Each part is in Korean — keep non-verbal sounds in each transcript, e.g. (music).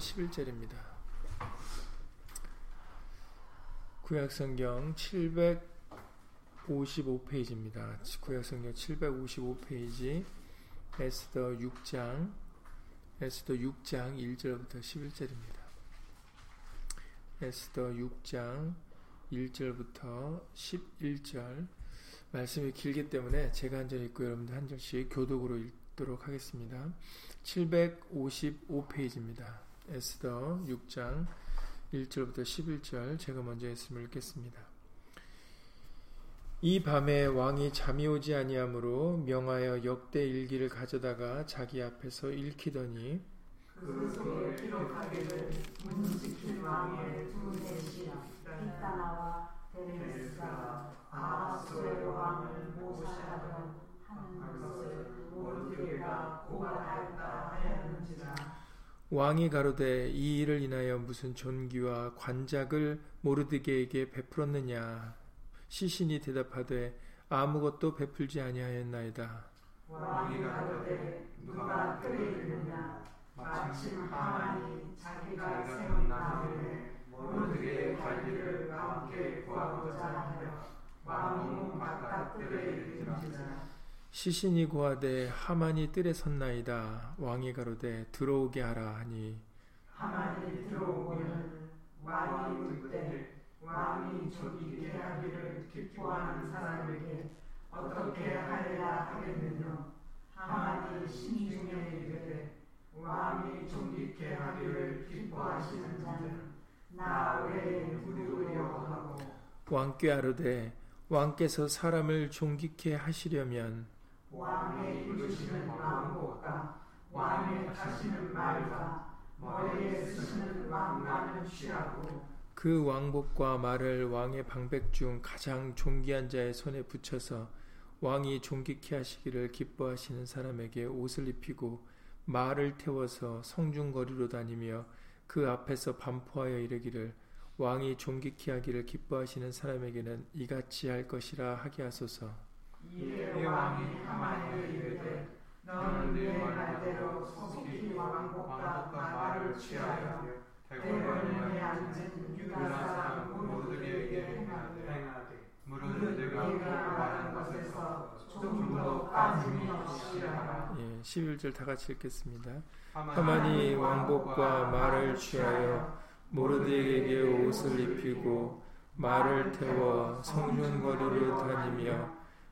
11절입니다. 구약성경 755페이지입니다. 구약성경 755페이지 에스더 6장 에스더 6장 1절부터 11절입니다. 에스더 6장 1절부터 11절 말씀이 길기 때문에 제가 한 절 읽고 여러분들 한 절씩 교독으로 읽도록 하겠습니다. 755페이지입니다. 에스더 6장 1절부터 11절 제가 먼저 말씀을 읽겠습니다. 이 밤에 왕이 잠이 오지 아니하므로 명하여 역대 일기를 가져다가 자기 앞에서 읽히더니 그 왕이 가로되 이 일을 인하여 무슨 존귀와 관작을 모르드게에게 베풀었느냐? 시신이 대답하되 아무것도 베풀지 아니하였나이다. 왕이 가로되 누가 끓이느냐? 마침 하만이 자기가 세운 나무에 모르드게의 관리를 함께 구하고자 하여 왕궁 바깥 뜰에 이르는지라 시신이 고하되 하만이 뜰에 섰나이다. 왕이 가로되 들어오게 하라 하니. 하만이 들어오고는 왕이 묻되 왕이 조기게 하기를 기뻐하는 사람에게 어떻게 하여야 하겠느냐? 하만이 신중에 이르되 왕이 존귀케 하기를 기뻐하시는 자는 나 외에 누구요 하고? 왕께 아르되 왕께서 사람을 존귀케 하시려면 왕의 이루시는 왕복과 왕의 하시는 말과 머리에 쓰시는 왕관을 취하고 그 왕복과 말을 왕의 방백 중 가장 존귀한 자의 손에 붙여서 왕이 존귀케 하시기를 기뻐하시는 사람에게 옷을 입히고 말을 태워서 성중거리로 다니며 그 앞에서 반포하여 이르기를 왕이 존귀케 하기를 기뻐하시는 사람에게는 이같이 할 것이라 하게 하소서. 이에 왕이 하만에게 이르되 너는 내 말대로 속히 왕복과 말을 취하여 대궐문에 앉은 유다 사람 모르드게에게 행하되 무릇 내가 말한 것에서 조금도 빠짐이 없이 하라 예, 11절 다 같이 읽겠습니다. 하만이 왕복과 말을 취하여 모르드에게 옷을 입히고 말을 태워 성중거리로 다니며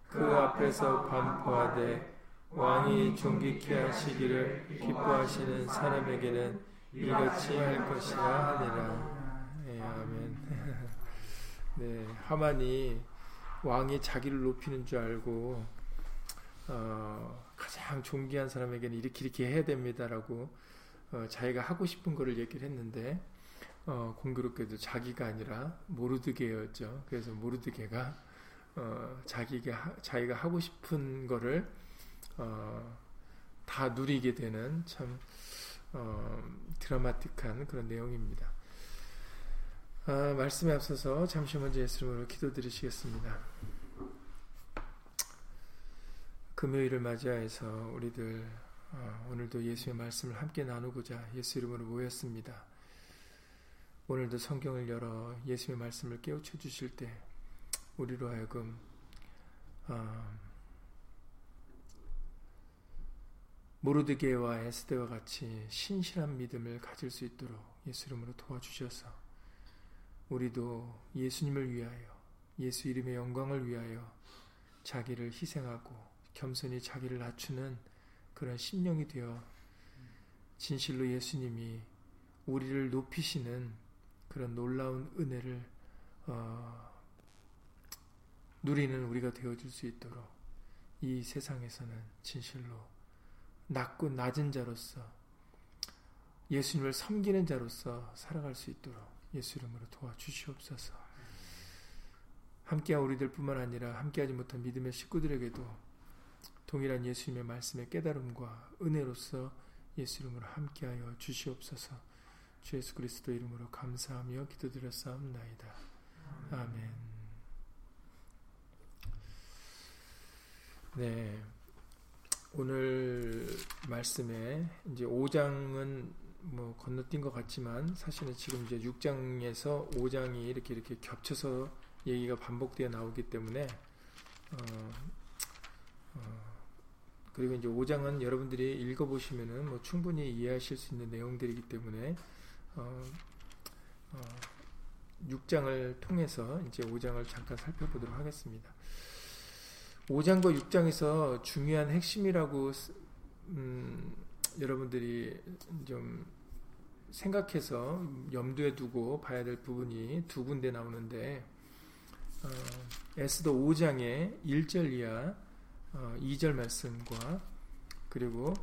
그 앞에서 반포하되 왕이 존귀케 하시기를 기뻐하시는 사람에게는 이같이 할 것이라 하니라. 예, 아멘. (laughs) 네, 하만이 왕이 자기를 높이는 줄 알고 어, 가장 존귀한 사람에게는 이렇게 이렇게 해야 됩니다라고 어, 자기가 하고 싶은 거를 얘기를 했는데 어, 공교롭게도 자기가 아니라 모르드게였죠. 그래서 모르드게가 어, 자기가 자기가 하고 싶은 거를 어, 다 누리게 되는 참 어, 드라마틱한 그런 내용입니다. 아, 말씀에 앞서서 잠시 먼저 예수님으로 기도드리시겠습니다. 금요일을 맞이하여서 우리들 어, 오늘도 예수의 말씀을 함께 나누고자 예수 이름으로 모였습니다. 오늘도 성경을 열어 예수의 말씀을 깨우쳐 주실 때 우리로 하여금 어, 모르드게와 에스데와 같이 신실한 믿음을 가질 수 있도록 예수 이름으로 도와주셔서 우리도 예수님을 위하여 예수 이름의 영광을 위하여 자기를 희생하고 겸손히 자기를 낮추는 그런 심령이 되어 진실로 예수님이 우리를 높이시는 그런 놀라운 은혜를 어, 누리는 우리가 되어줄 수 있도록 이 세상에서는 진실로 낮고 낮은 자로서 예수님을 섬기는 자로서 살아갈 수 있도록 예수 이름으로 도와주시옵소서. 함께한 우리들뿐만 아니라 함께하지 못한 믿음의 식구들에게도 동일한 예수님의 말씀의 깨달음과 은혜로서 예수 이름으로 함께하여 주시옵소서. 주 예수 그리스도 이름으로 감사하며 기도드렸사옵나이다. 아멘. 네. 오늘 말씀에 이제 5장은 뭐 건너뛴 것 같지만 사실은 지금 이제 6장에서 5장이 이렇게 이렇게 겹쳐서 얘기가 반복되어 나오기 때문에 어, 어, 그리고 이제 5장은 여러분들이 읽어보시면은 뭐 충분히 이해하실 수 있는 내용들이기 때문에 어, 6장을 어, 통해서 이제 5장을 잠깐 살펴보도록 하겠습니다. 5장과 6장에서 중요한 핵심이라고 음, 여러분들이 좀 생각해서 염두에 두고 봐야 될 부분이 두 군데 나오는데 어, 에스더 5장의 1절 이하 어, 2절 말씀과 그리고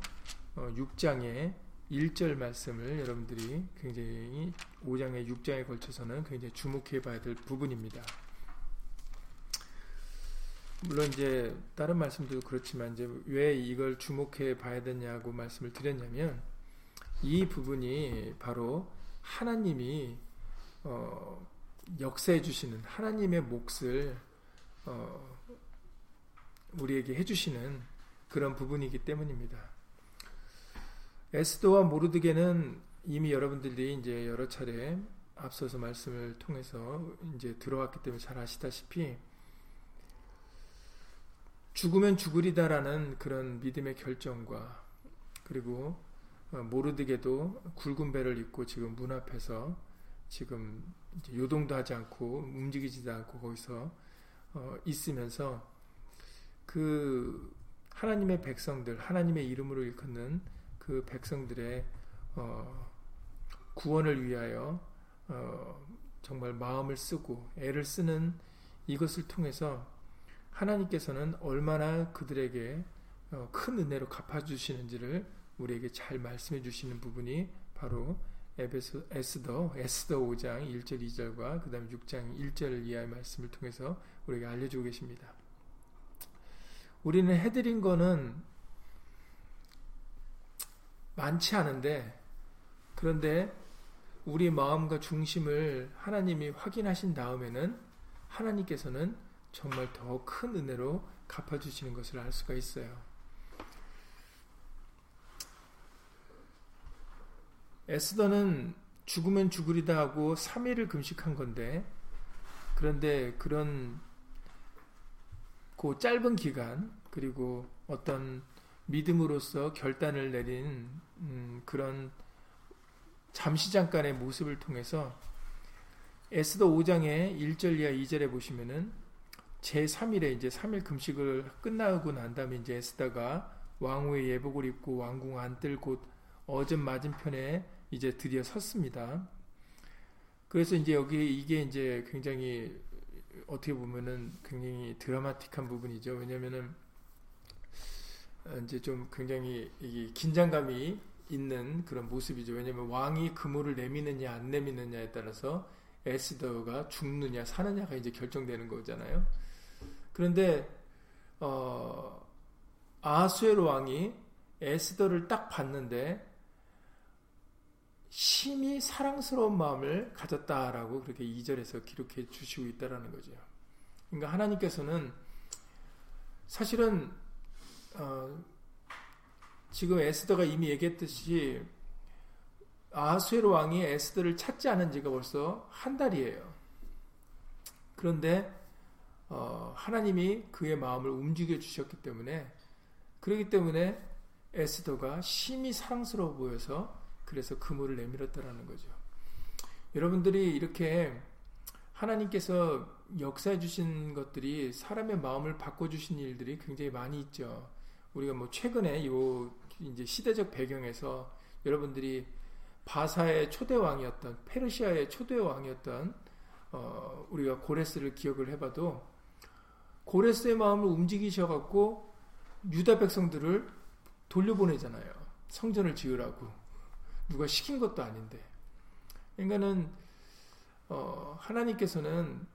어, 6장의 1절 말씀을 여러분들이 굉장히 5장의 6장에 걸쳐서는 굉장히 주목해 봐야 될 부분입니다. 물론 이제 다른 말씀도 그렇지만 이제 왜 이걸 주목해 봐야 되냐고 말씀을 드렸냐면 이 부분이 바로 하나님이 어 역사해 주시는 하나님의 몫을 어 우리에게 해 주시는 그런 부분이기 때문입니다. 에스도와 모르드게는 이미 여러분들이 이제 여러 차례 앞서서 말씀을 통해서 이제 들어왔기 때문에 잘 아시다시피 죽으면 죽으리다라는 그런 믿음의 결정과 그리고 어, 모르드게도 굵은 배를 입고 지금 문 앞에서 지금 요동도 하지 않고 움직이지도 않고 거기서 어, 있으면서 그 하나님의 백성들 하나님의 이름으로 일컫는 그 백성들의 어, 구원을 위하여 정말 마음을 쓰고 애를 쓰는 이것을 통해서 하나님께서는 얼마나 그들에게 어, 큰 은혜로 갚아주시는지를 우리에게 잘 말씀해 주시는 부분이 바로 에베소, 에스더, 에스더 5장 1절 2절과 그 다음에 6장 1절 이하의 말씀을 통해서 우리에게 알려주고 계십니다. 우리는 해드린 거는 많지 않은데 그런데 우리 마음과 중심을 하나님이 확인하신 다음에는 하나님께서는 정말 더 큰 은혜로 갚아주시는 것을 알 수가 있어요. 에스더는 죽으면 죽으리다 하고 3일을 금식한 건데 그런데 그런 그 짧은 기간 그리고 어떤 믿음으로서 결단을 내린 음 그런 잠시 잠깐의 모습을 통해서 에스더 5장의 1절 이하 2절에 보시면은 제3일에 이제 3일 금식을 끝나고 난 다음에 이제 에스더가 왕후의 예복을 입고 왕궁 안뜰 곳 어전 맞은편에 이제 드디어 섰습니다. 그래서 이제 여기 이게 이제 굉장히 어떻게 보면은 굉장히 드라마틱한 부분이죠. 왜냐면은 이제 좀 굉장히 긴장감이 있는 그런 모습이죠. 왜냐면 왕이 그물을 내미느냐 안 내미느냐에 따라서 에스더가 죽느냐 사느냐가 이제 결정되는 거잖아요. 그런데 어, 아수엘 왕이 에스더를 딱 봤는데 심히 사랑스러운 마음을 가졌다라고 그렇게 2절에서 기록해 주시고 있다라는 거죠. 그러니까 하나님께서는 사실은 어, 지금 에스더가 이미 얘기했듯이 아수엘 왕이 에스더를 찾지 않은 지가 벌써 한 달이에요. 그런데 어, 하나님이 그의 마음을 움직여 주셨기 때문에 그렇기 때문에 에스더가 심히 사랑스러워 보여서 그래서 그물을 내밀었다라는 거죠. 여러분들이 이렇게 하나님께서 역사해 주신 것들이 사람의 마음을 바꿔 주신 일들이 굉장히 많이 있죠. 우리가 뭐 최근에 요 이제 시대적 배경에서 여러분들이 바사의 초대 왕이었던 페르시아의 초대 왕이었던 어, 우리가 고레스를 기억을 해봐도 고레스의 마음을 움직이셔갖고 유다 백성들을 돌려보내잖아요. 성전을 지으라고. 누가 시킨 것도 아닌데. 그러니까는, 어, 하나님께서는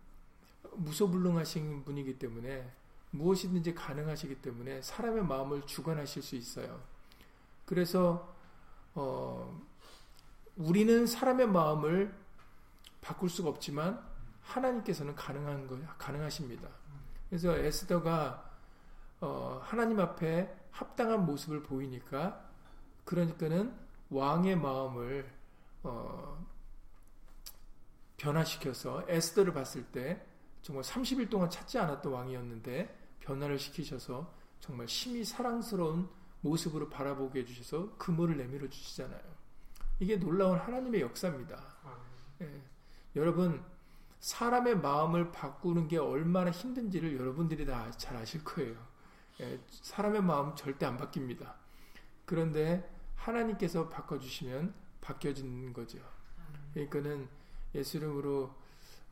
무소불능하신 분이기 때문에 무엇이든지 가능하시기 때문에 사람의 마음을 주관하실 수 있어요. 그래서, 어, 우리는 사람의 마음을 바꿀 수가 없지만 하나님께서는 가능한 거, 가능하십니다. 그래서 에스더가 어, 하나님 앞에 합당한 모습을 보이니까 그러니까는 왕의 마음을 어, 변화시켜서 에스더를 봤을 때 정말 30일 동안 찾지 않았던 왕이었는데 변화를 시키셔서 정말 심히 사랑스러운 모습으로 바라보게 해주셔서 그물을 내밀어 주시잖아요. 이게 놀라운 하나님의 역사입니다. 예. 여러분 사람의 마음을 바꾸는 게 얼마나 힘든지를 여러분들이 다 잘 아실 거예요. 예. 사람의 마음 절대 안 바뀝니다. 그런데 하나님께서 바꿔주시면 바뀌어지는 거죠. 그러니까는 예수 이름으로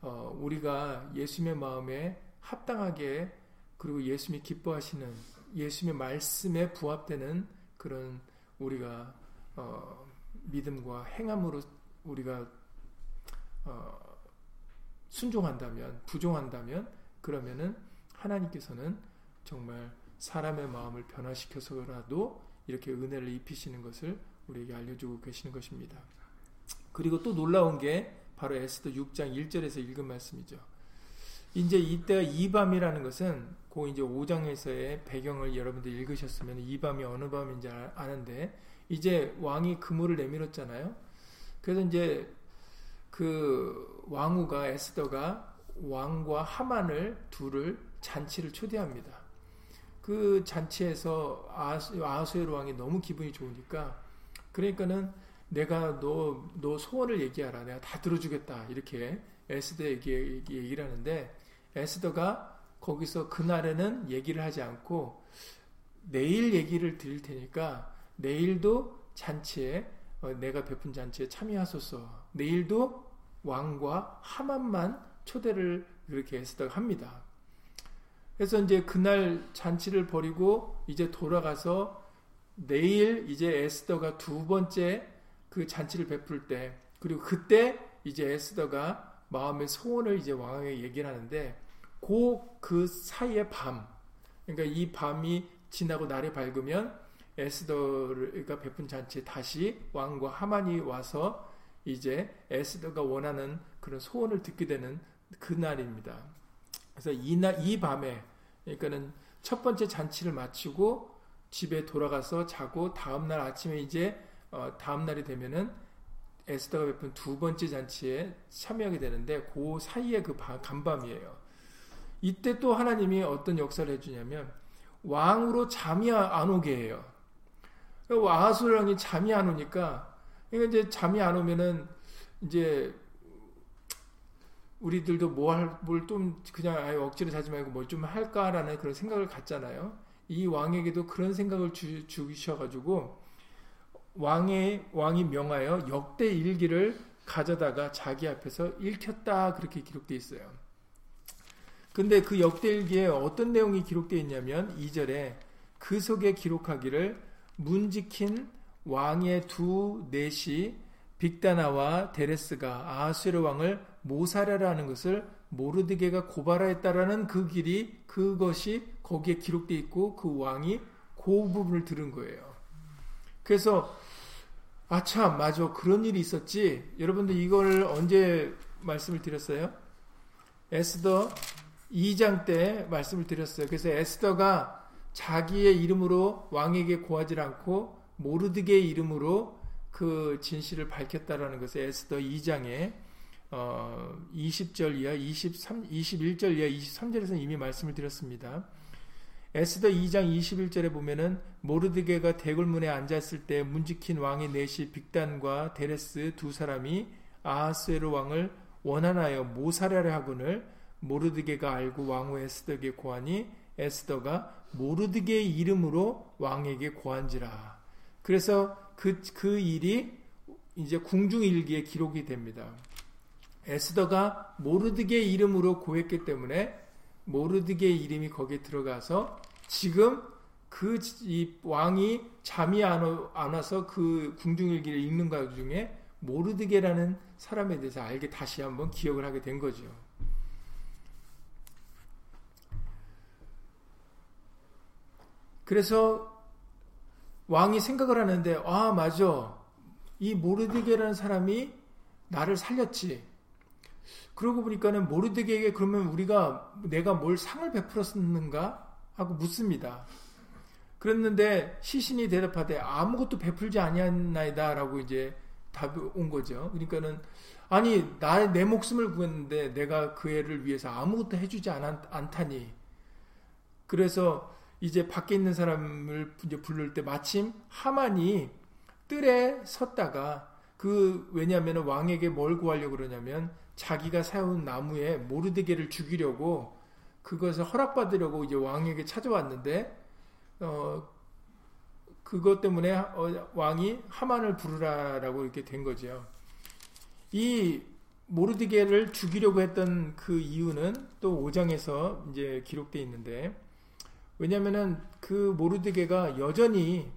어, 우리가 예수님의 마음에 합당하게 그리고 예수님이 기뻐하시는 예수님의 말씀에 부합되는 그런 우리가 어, 믿음과 행함으로 우리가 어, 순종한다면 부종한다면 그러면은 하나님께서는 정말 사람의 마음을 변화시켜서라도 이렇게 은혜를 입히시는 것을 우리에게 알려주고 계시는 것입니다. 그리고 또 놀라운 게 바로 에스더 6장 1절에서 읽은 말씀이죠. 이제 이때가 이밤이라는 것은 그 이제 5장에서의 배경을 여러분들 읽으셨으면 이 밤이 어느 밤인지 아는데 이제 왕이 그물을 내밀었잖아요. 그래서 이제 그 왕후가 에스더가 왕과 하만을 둘을 잔치를 초대합니다. 그 잔치에서 아수에로 왕이 너무 기분이 좋으니까 그러니까는 내가 너, 너 소원을 얘기하라. 내가 다 들어주겠다. 이렇게 에스더에게 얘기를 하는데 에스더가 거기서 그날에는 얘기를 하지 않고 내일 얘기를 드릴 테니까 내일도 잔치에 어, 내가 베푼 잔치에 참여하소서. 내일도 왕과 하만만 초대를 그렇게 에스더가 합니다. 그래서 이제 그날 잔치를 버리고 이제 돌아가서 내일 이제 에스더가 두 번째 그 잔치를 베풀 때 그리고 그때 이제 에스더가 마음의 소원을 이제 왕에게 얘기를 하는데 그, 그 사이의 밤 그러니까 이 밤이 지나고 날이 밝으면 에스더가 베푼 잔치에 다시 왕과 하만이 와서 이제 에스더가 원하는 그런 소원을 듣게 되는 그 날입니다. 그래서 이, 날, 이 밤에 그러니까는 첫 번째 잔치를 마치고 집에 돌아가서 자고 다음 날 아침에 이제 어, 다음 날이 되면은 에스더가 베푼 두 번째 잔치에 참여하게 되는데 그 사이에 그 간밤이에요. 이때 또 하나님이 어떤 역사를 해주냐면 왕으로 잠이 안 오게 해요. 아하수랑이 잠이 안 오니까 그러니까 이제 잠이 안 오면은 이제 우리들도 뭐할뭘좀 그냥 아예 억지로 자지 말고 뭘 좀 할까라는 그런 생각을 갖잖아요. 이 왕에게도 그런 생각을 주, 주셔가지고 왕의 왕이 명하여 역대 일기를 가져다가 자기 앞에서 읽혔다 그렇게 기록되어 있어요. 근데 그 역대 일기에 어떤 내용이 기록되어 있냐면 2절에 그 속에 기록하기를 문지킨 왕의 두 넷이 빅다나와 데레스가 아하스르 왕을 모살하라는 것을 모르드게가 고발하였다라는 그 길이 그것이 거기에 기록되어 있고 그 왕이 그 부분을 들은 거예요. 그래서 아참 맞아 그런 일이 있었지. 여러분들 이걸 언제 말씀을 드렸어요? 에스더 2장 때 말씀을 드렸어요. 그래서 에스더가 자기의 이름으로 왕에게 고하지 않고 모르드게의 이름으로 그 진실을 밝혔다라는 것을 에스더 2장에 어, 20절 이하 23, 21절 이하 23절에서 이미 말씀을 드렸습니다. 에스더 2장 21절에 보면은 모르드게가 대궐문에 앉았을 때 문지킨 왕의 넷이 빅단과 데레스 두 사람이 아하스에로 왕을 원하나여 모살하려 하거늘 모르드게가 알고 왕후 에스더에게 고하니 에스더가 모르드게의 이름으로 왕에게 고한지라. 그래서 그, 그 일이 이제 궁중일기에 기록이 됩니다. 에스더가 모르드게의 이름으로 고했기 때문에 모르드게의 이름이 거기에 들어가서 지금 그 왕이 잠이 안, 와서 그 궁중일기를 읽는 것 중에 모르드게라는 사람에 대해서 알게 다시 한번 기억을 하게 된 거죠. 그래서 왕이 생각을 하는데 아 맞아 이 모르드게라는 사람이 나를 살렸지. 그러고 보니까는 모르드게에게 그러면 우리가 내가 뭘 상을 베풀었는가 하고 묻습니다. 그랬는데 시신이 대답하되 아무것도 베풀지 아니하나이다라고 이제 답이 온 거죠. 그러니까는 아니 나 내 목숨을 구했는데 내가 그 애를 위해서 아무것도 해주지 않, 않다니. 그래서 이제 밖에 있는 사람을 이제 부를 때 마침 하만이 뜰에 섰다가 그 왜냐하면 왕에게 뭘 구하려고 그러냐면 자기가 세운 나무에 모르드게를 죽이려고 그것을 허락받으려고 이제 왕에게 찾아왔는데 어 그것 때문에 어, 왕이 하만을 부르라라고 이렇게 된 거죠. 이 모르드게를 죽이려고 했던 그 이유는 또 5장에서 이제 기록되어 있는데 왜냐면은 그 모르드게가 여전히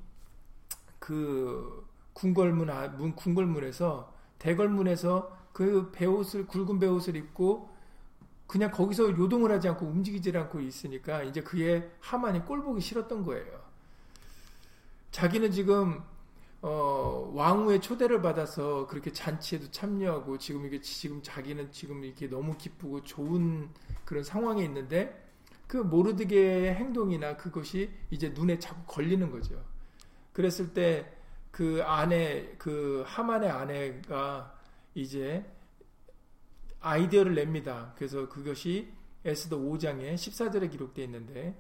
그 궁궐문 문 궁궐문에서 대궐문에서 그 배옷을 굵은 배옷을 입고 그냥 거기서 요동을 하지 않고 움직이질 않고 있으니까 이제 그의 하만이 꼴 보기 싫었던 거예요. 자기는 지금 어, 왕후의 초대를 받아서 그렇게 잔치에도 참여하고 지금 이게 지금 자기는 지금 이렇게 너무 기쁘고 좋은 그런 상황에 있는데 그 모르드게의 행동이나 그것이 이제 눈에 자꾸 걸리는 거죠. 그랬을 때 그 아내 그 하만의 아내가 이제 아이디어를 냅니다. 그래서 그것이 에스더 5장에 14절에 기록되어 있는데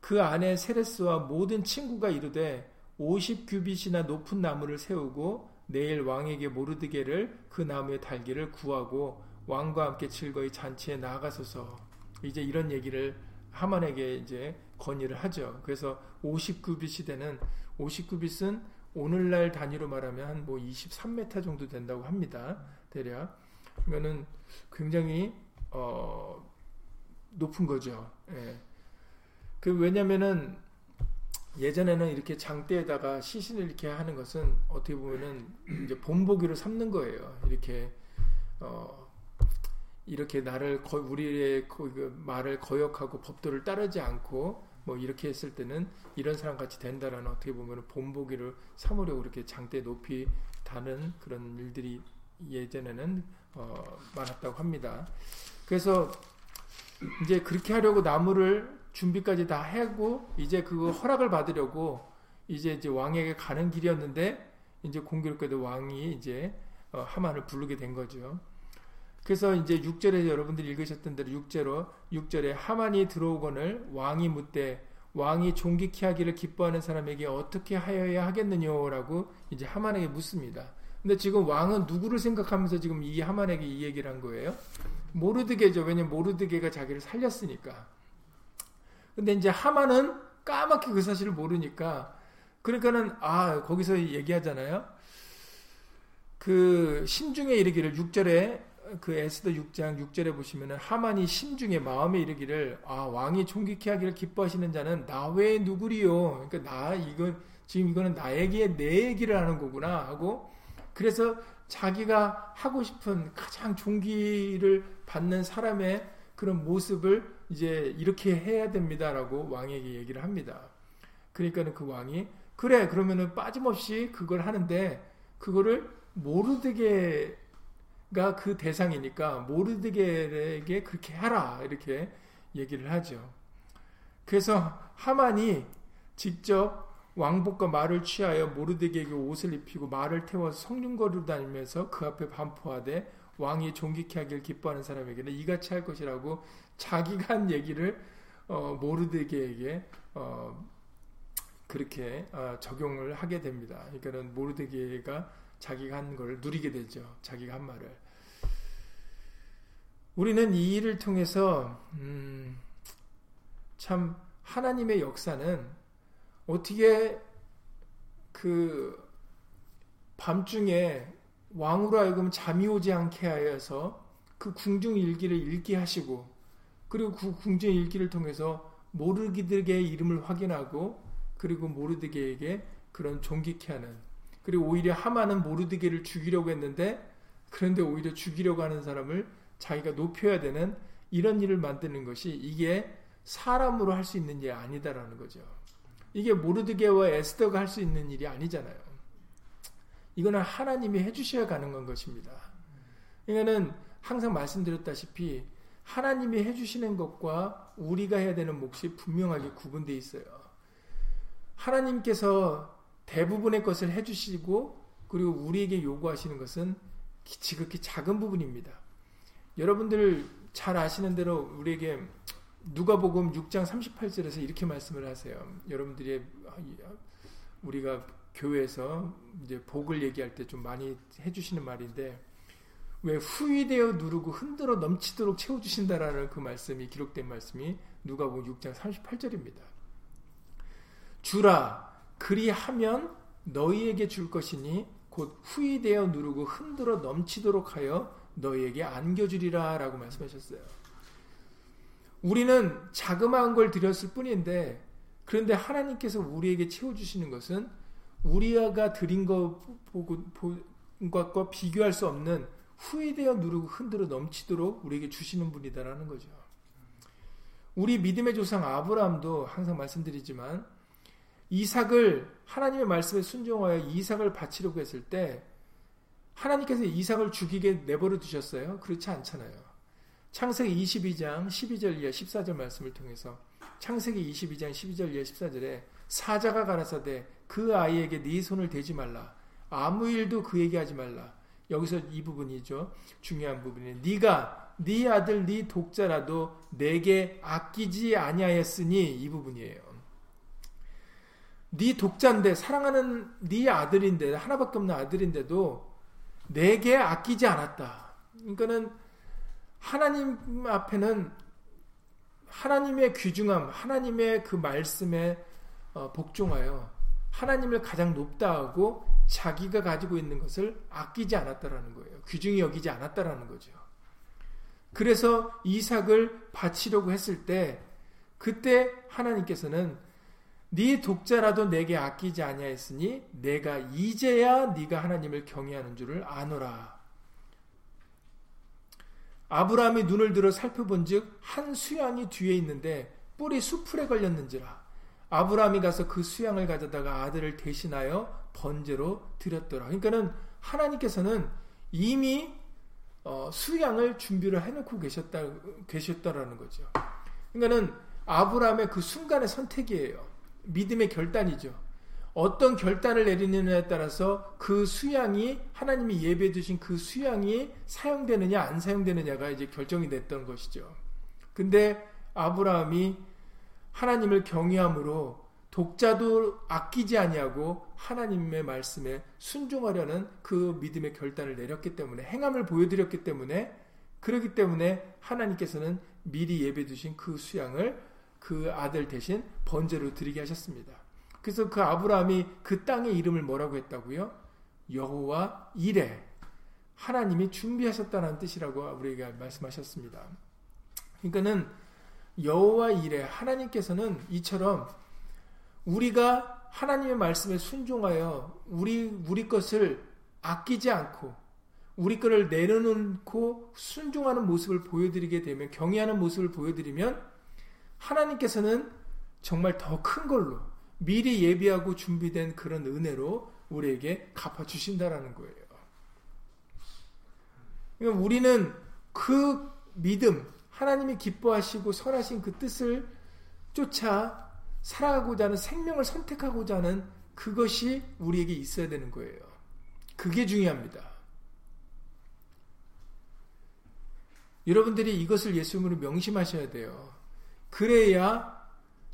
그 안에 세레스와 모든 친구가 이르되 50규빗이나 높은 나무를 세우고 내일 왕에게 모르드게를 그 나무에 달기를 구하고 왕과 함께 즐거이 잔치에 나아가소서. 이제 이런 얘기를 하만에게 이제 건의를 하죠. 그래서 50규빗이 되는 50규빗은 오늘날 단위로 말하면 한 뭐 23m 정도 된다고 합니다. 대략. 그러면은 굉장히 어 높은 거죠. 예. 그 왜냐면은 예전에는 이렇게 장대에다가 시신을 이렇게 하는 것은 어떻게 보면은 이제 본보기로 삼는 거예요. 이렇게 어 이렇게 나를 거, 우리의 그 말을 거역하고 법도를 따르지 않고 뭐 이렇게 했을 때는 이런 사람 같이 된다라는 어떻게 보면 본보기를 삼으려고 이렇게 장대 높이 다는 그런 일들이 예전에는 어 많았다고 합니다. 그래서 이제 그렇게 하려고 나무를 준비까지 다 하고 이제 그 허락을 받으려고 이제 이제 왕에게 가는 길이었는데 이제 공교롭게도 왕이 이제 어, 하만을 부르게 된 거죠. 그래서 이제 6절에 여러분들이 읽으셨던 대로 6절로 6절에 하만이 들어오거늘 왕이 묻되 왕이 존귀케 하기를 기뻐하는 사람에게 어떻게 하여야 하겠느냐라고 이제 하만에게 묻습니다. 근데 지금 왕은 누구를 생각하면서 지금 이 하만에게 이 얘기를 한 거예요? 모르드게죠. 왜냐면 모르드게가 자기를 살렸으니까. 근데 이제 하만은 까맣게 그 사실을 모르니까 그러니까는 아 거기서 얘기하잖아요. 그 심중에 이르기를 6절에 그 에스더 6장 6절에 보시면은 하만이 심중에 마음에 이르기를 아 왕이 존귀케 하기를 기뻐하시는 자는 나 외에 누구리요? 그러니까 나 이거 지금 이거는 나에게 내 얘기를 하는 거구나 하고 그래서 자기가 하고 싶은 가장 존귀를 받는 사람의 그런 모습을 이제 이렇게 해야 됩니다라고 왕에게 얘기를 합니다. 그러니까는 그 왕이 그래 그러면은 빠짐없이 그걸 하는데 그거를 모르드게가 그 대상이니까 모르드게에게 그렇게 하라 이렇게 얘기를 하죠. 그래서 하만이 직접 왕복과 말을 취하여 모르드게에게 옷을 입히고 말을 태워서 성륜거리로 다니면서 그 앞에 반포하되 왕이 존귀케 하길 기뻐하는 사람에게는 이같이 할 것이라고 자기가 한 얘기를 어, 모르드게에게 어, 그렇게 어, 적용을 하게 됩니다. 그러니까는 모르드게가 자기가 한 걸 누리게 되죠. 자기가 한 말을. 우리는 이 일을 통해서 음, 참 하나님의 역사는 어떻게 그 밤중에 왕으로 하여금 잠이 오지 않게 하여서 그 궁중 일기를 읽게 하시고 그리고 그 궁중 일기를 통해서 모르드게의 이름을 확인하고 그리고 모르드게에게 그런 존귀케 하는 그리고 오히려 하마는 모르드게를 죽이려고 했는데 그런데 오히려 죽이려고 하는 사람을 자기가 높여야 되는 이런 일을 만드는 것이 이게 사람으로 할 수 있는 일이 아니다라는 거죠. 이게 모르드게와 에스더가 할 수 있는 일이 아니잖아요. 이거는 하나님이 해주셔야 가능한 것입니다. 이거는 항상 말씀드렸다시피 하나님이 해주시는 것과 우리가 해야 되는 몫이 분명하게 구분되어 있어요. 하나님께서 대부분의 것을 해주시고 그리고 우리에게 요구하시는 것은 지극히 작은 부분입니다. 여러분들 잘 아시는 대로 우리에게 누가복음 6장 38절에서 이렇게 말씀을 하세요. 여러분들이 우리가 교회에서 이제 복을 얘기할 때 좀 많이 해주시는 말인데 왜 후위되어 누르고 흔들어 넘치도록 채워주신다라는 그 말씀이 기록된 말씀이 누가복음 6장 38절입니다. 주라 그리하면 너희에게 줄 것이니 곧 후이되어 누르고 흔들어 넘치도록 하여 너희에게 안겨주리라 라고 말씀하셨어요. 우리는 자그마한 걸 드렸을 뿐인데 그런데 하나님께서 우리에게 채워주시는 것은 우리가 드린 것과 비교할 수 없는 후회되어 누르고 흔들어 넘치도록 우리에게 주시는 분이다라는 거죠. 우리 믿음의 조상 아브라함도 항상 말씀드리지만 이삭을 하나님의 말씀에 순종하여 이삭을 바치려고 했을 때 하나님께서 이삭을 죽이게 내버려 두셨어요? 그렇지 않잖아요. 창세기 22장 12절 이하 14절 말씀을 통해서 창세기 22장 12절 이하 14절에 사자가 가라사대 그 아이에게 네 손을 대지 말라 아무 일도 그에게 하지 말라 여기서 이 부분이죠 중요한 부분이 네가 네 아들 네 독자라도 내게 아끼지 아니하였으니 이 부분이에요 네 독자인데 사랑하는 네 아들인데 하나밖에 없는 아들인데도 내게 아끼지 않았다. 그러니까는 하나님 앞에는 하나님의 귀중함, 하나님의 그 말씀에 어, 복종하여 하나님을 가장 높다 하고 자기가 가지고 있는 것을 아끼지 않았다라는 거예요. 귀중히 여기지 않았다라는 거죠. 그래서 이삭을 바치려고 했을 때 그때 하나님께서는 네 독자라도 내게 아끼지 아니하였으니 내가 이제야 네가 하나님을 경외하는 줄을 아노라. 아브라함이 눈을 들어 살펴본즉 한 수양이 뒤에 있는데 뿔이 수풀에 걸렸는지라. 아브라함이 가서 그 수양을 가져다가 아들을 대신하여 번제로 드렸더라. 그러니까는 하나님께서는 이미 어, 수양을 준비를 해놓고 계셨다 계셨다라는 거죠. 그러니까는 아브라함의 그 순간의 선택이에요. 믿음의 결단이죠. 어떤 결단을 내리느냐에 따라서 그 수양이 하나님이 예배해 주신 그 수양이 사용되느냐 안 사용되느냐가 이제 결정이 됐던 것이죠. 근데 아브라함이 하나님을 경외함으로 독자도 아끼지 아니하고 하나님의 말씀에 순종하려는 그 믿음의 결단을 내렸기 때문에 행함을 보여드렸기 때문에 그러기 때문에 하나님께서는 미리 예배 주신 그 수양을 그 아들 대신 번제로 드리게 하셨습니다. 그래서 그 아브라함이 그 땅의 이름을 뭐라고 했다고요? 여호와 이레 하나님이 준비하셨다는 뜻이라고 우리에게 말씀하셨습니다. 그러니까는 여호와 이레 하나님께서는 이처럼 우리가 하나님의 말씀에 순종하여 우리 우리 것을 아끼지 않고 우리 것을 내려놓고 순종하는 모습을 보여드리게 되면 경외하는 모습을 보여드리면 하나님께서는 정말 더 큰 걸로 미리 예비하고 준비된 그런 은혜로 우리에게 갚아주신다라는 거예요. 그러니까 우리는 그 믿음, 하나님이 기뻐하시고 선하신 그 뜻을 쫓아 살아가고자 하는 생명을 선택하고자 하는 그것이 우리에게 있어야 되는 거예요. 그게 중요합니다. 여러분들이 이것을 예수님으로 명심하셔야 돼요. 그래야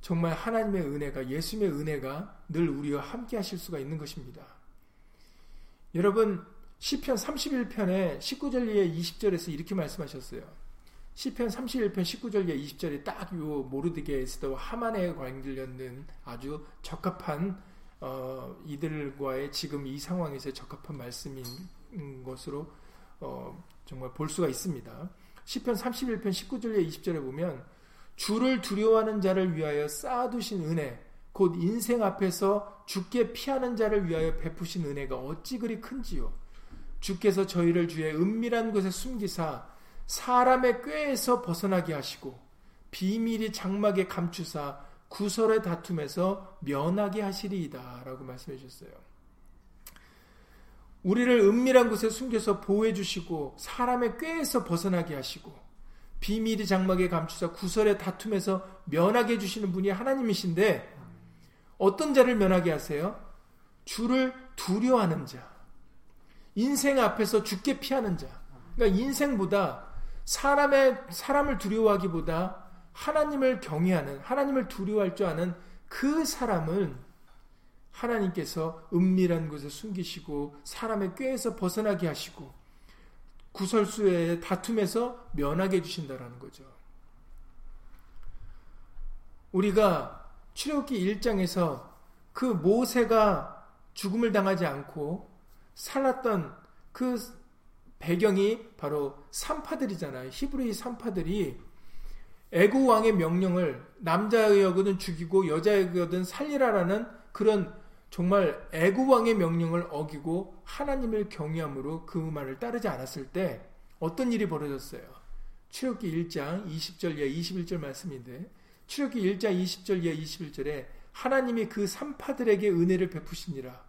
정말 하나님의 은혜가 예수님의 은혜가 늘 우리와 함께 하실 수가 있는 것입니다. 여러분 시편 31편에 19절 에 20절에서 이렇게 말씀하셨어요. 시편 31편 19절 에 20절에 딱 요 모르드게 에스도 하만에 관련된 아주 적합한 어, 이들과의 지금 이 상황에서 적합한 말씀인 것으로 어, 정말 볼 수가 있습니다. 시편 31편 19절 에 20절에 보면 주를 두려워하는 자를 위하여 쌓아두신 은혜, 곧 인생 앞에서 주께 피하는 자를 위하여 베푸신 은혜가 어찌 그리 큰지요. 주께서 저희를 주의 은밀한 곳에 숨기사 사람의 꾀에서 벗어나게 하시고 비밀이 장막에 감추사 구설의 다툼에서 면하게 하시리이다. 라고 말씀해 주셨어요. 우리를 은밀한 곳에 숨겨서 보호해 주시고 사람의 꾀에서 벗어나게 하시고 비밀이 장막에 감추사 구설의 다툼에서 면하게 해주시는 분이 하나님이신데 어떤 자를 면하게 하세요? 주를 두려워하는 자. 인생 앞에서 죽게 피하는 자. 그러니까 인생보다 사람의 사람을 두려워하기보다 하나님을 경외하는 하나님을 두려워할 줄 아는 그 사람은 하나님께서 은밀한 곳에 숨기시고 사람의 꾀에서 벗어나게 하시고 구설수의 다툼에서 면하게 해주신다라는 거죠. 우리가 출애굽기 1장에서 그 모세가 죽음을 당하지 않고 살았던 그 배경이 바로 산파들이잖아요. 히브리 산파들이 애구 왕의 명령을 남자여거든 죽이고 여자여거든 살리라라는 그런 정말 애구 왕의 명령을 어기고 하나님을 경외함으로 그 말을 따르지 않았을 때 어떤 일이 벌어졌어요? 출애굽기 1장 20절 예 21절 말씀인데 출애굽기 1장 20절 예 21절에 하나님이 그 산파들에게 은혜를 베푸시니라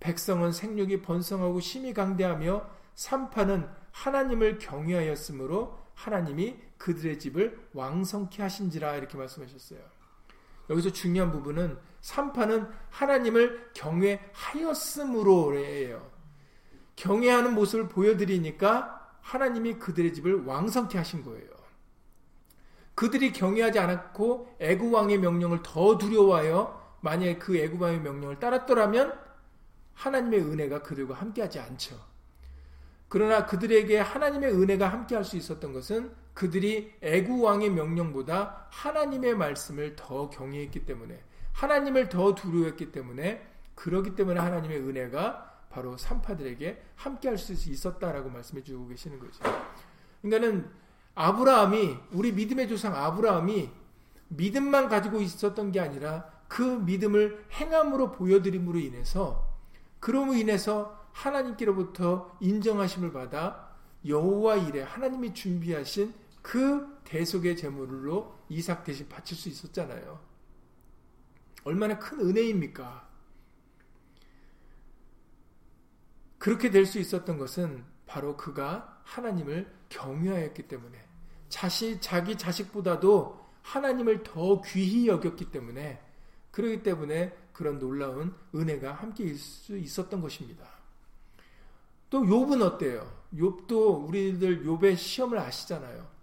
백성은 생육이 번성하고 심히 강대하며 산파는 하나님을 경외하였으므로 하나님이 그들의 집을 왕성케 하신지라 이렇게 말씀하셨어요. 여기서 중요한 부분은 산파는 하나님을 경외하였으므로예요. 경외하는 모습을 보여드리니까 하나님이 그들의 집을 왕성케 하신 거예요. 그들이 경외하지 않았고 애굽 왕의 명령을 더 두려워하여 만약에 그 애굽 왕의 명령을 따랐더라면 하나님의 은혜가 그들과 함께하지 않죠. 그러나 그들에게 하나님의 은혜가 함께할 수 있었던 것은 그들이 애구 왕의 명령보다 하나님의 말씀을 더 경외했기 때문에 하나님을 더 두려워했기 때문에 그러기 때문에 하나님의 은혜가 바로 산파들에게 함께 할 수 있었다라고 말씀해 주고 계시는 거죠. 그러니까는 아브라함이 우리 믿음의 조상 아브라함이 믿음만 가지고 있었던 게 아니라 그 믿음을 행함으로 보여드림으로 인해서 그럼으로 인해서 하나님께로부터 인정하심을 받아 여호와 일에 하나님이 준비하신 그 대속의 제물로 이삭 대신 바칠 수 있었잖아요. 얼마나 큰 은혜입니까? 그렇게 될 수 있었던 것은 바로 그가 하나님을 경외하였기 때문에 자식 자기 자식보다도 하나님을 더 귀히 여겼기 때문에 그러기 때문에 그런 놀라운 은혜가 함께 있을 수 있었던 것입니다. 또 욥은 어때요? 욥도 우리들 욥의 시험을 아시잖아요.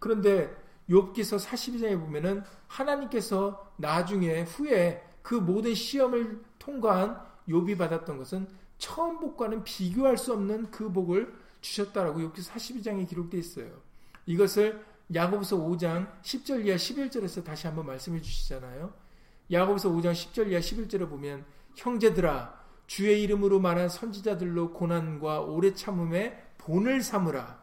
그런데 욥기서 42장에 보면은 하나님께서 나중에 후에 그 모든 시험을 통과한 욥이 받았던 것은 처음 복과는 비교할 수 없는 그 복을 주셨다라고 욥기 42장에 기록되어 있어요. 이것을 야고보서 5장 10절 이하 11절에서 다시 한번 말씀해 주시잖아요. 야고보서 5장 10절 이하 11절에 보면 형제들아 주의 이름으로 말한 선지자들로 고난과 오래 참음에 본을 삼으라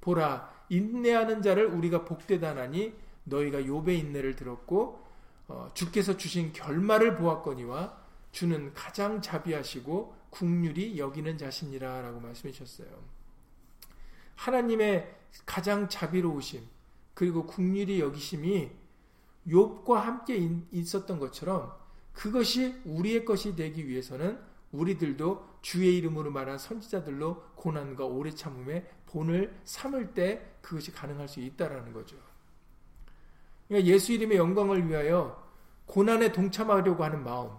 보라 인내하는 자를 우리가 복되다나니 너희가 욥의 인내를 들었고 어, 주께서 주신 결말을 보았거니와 주는 가장 자비하시고 국률이 여기는 자신이라라고 말씀해 주셨어요. 하나님의 가장 자비로우심 그리고 국률이 여기심이 욥과 함께 있었던 것처럼 그것이 우리의 것이 되기 위해서는 우리들도 주의 이름으로 말한 선지자들로 고난과 오래 참음에 본을 삼을 때 그것이 가능할 수 있다라는 거죠. 그러니까 예수 이름의 영광을 위하여 고난에 동참하려고 하는 마음,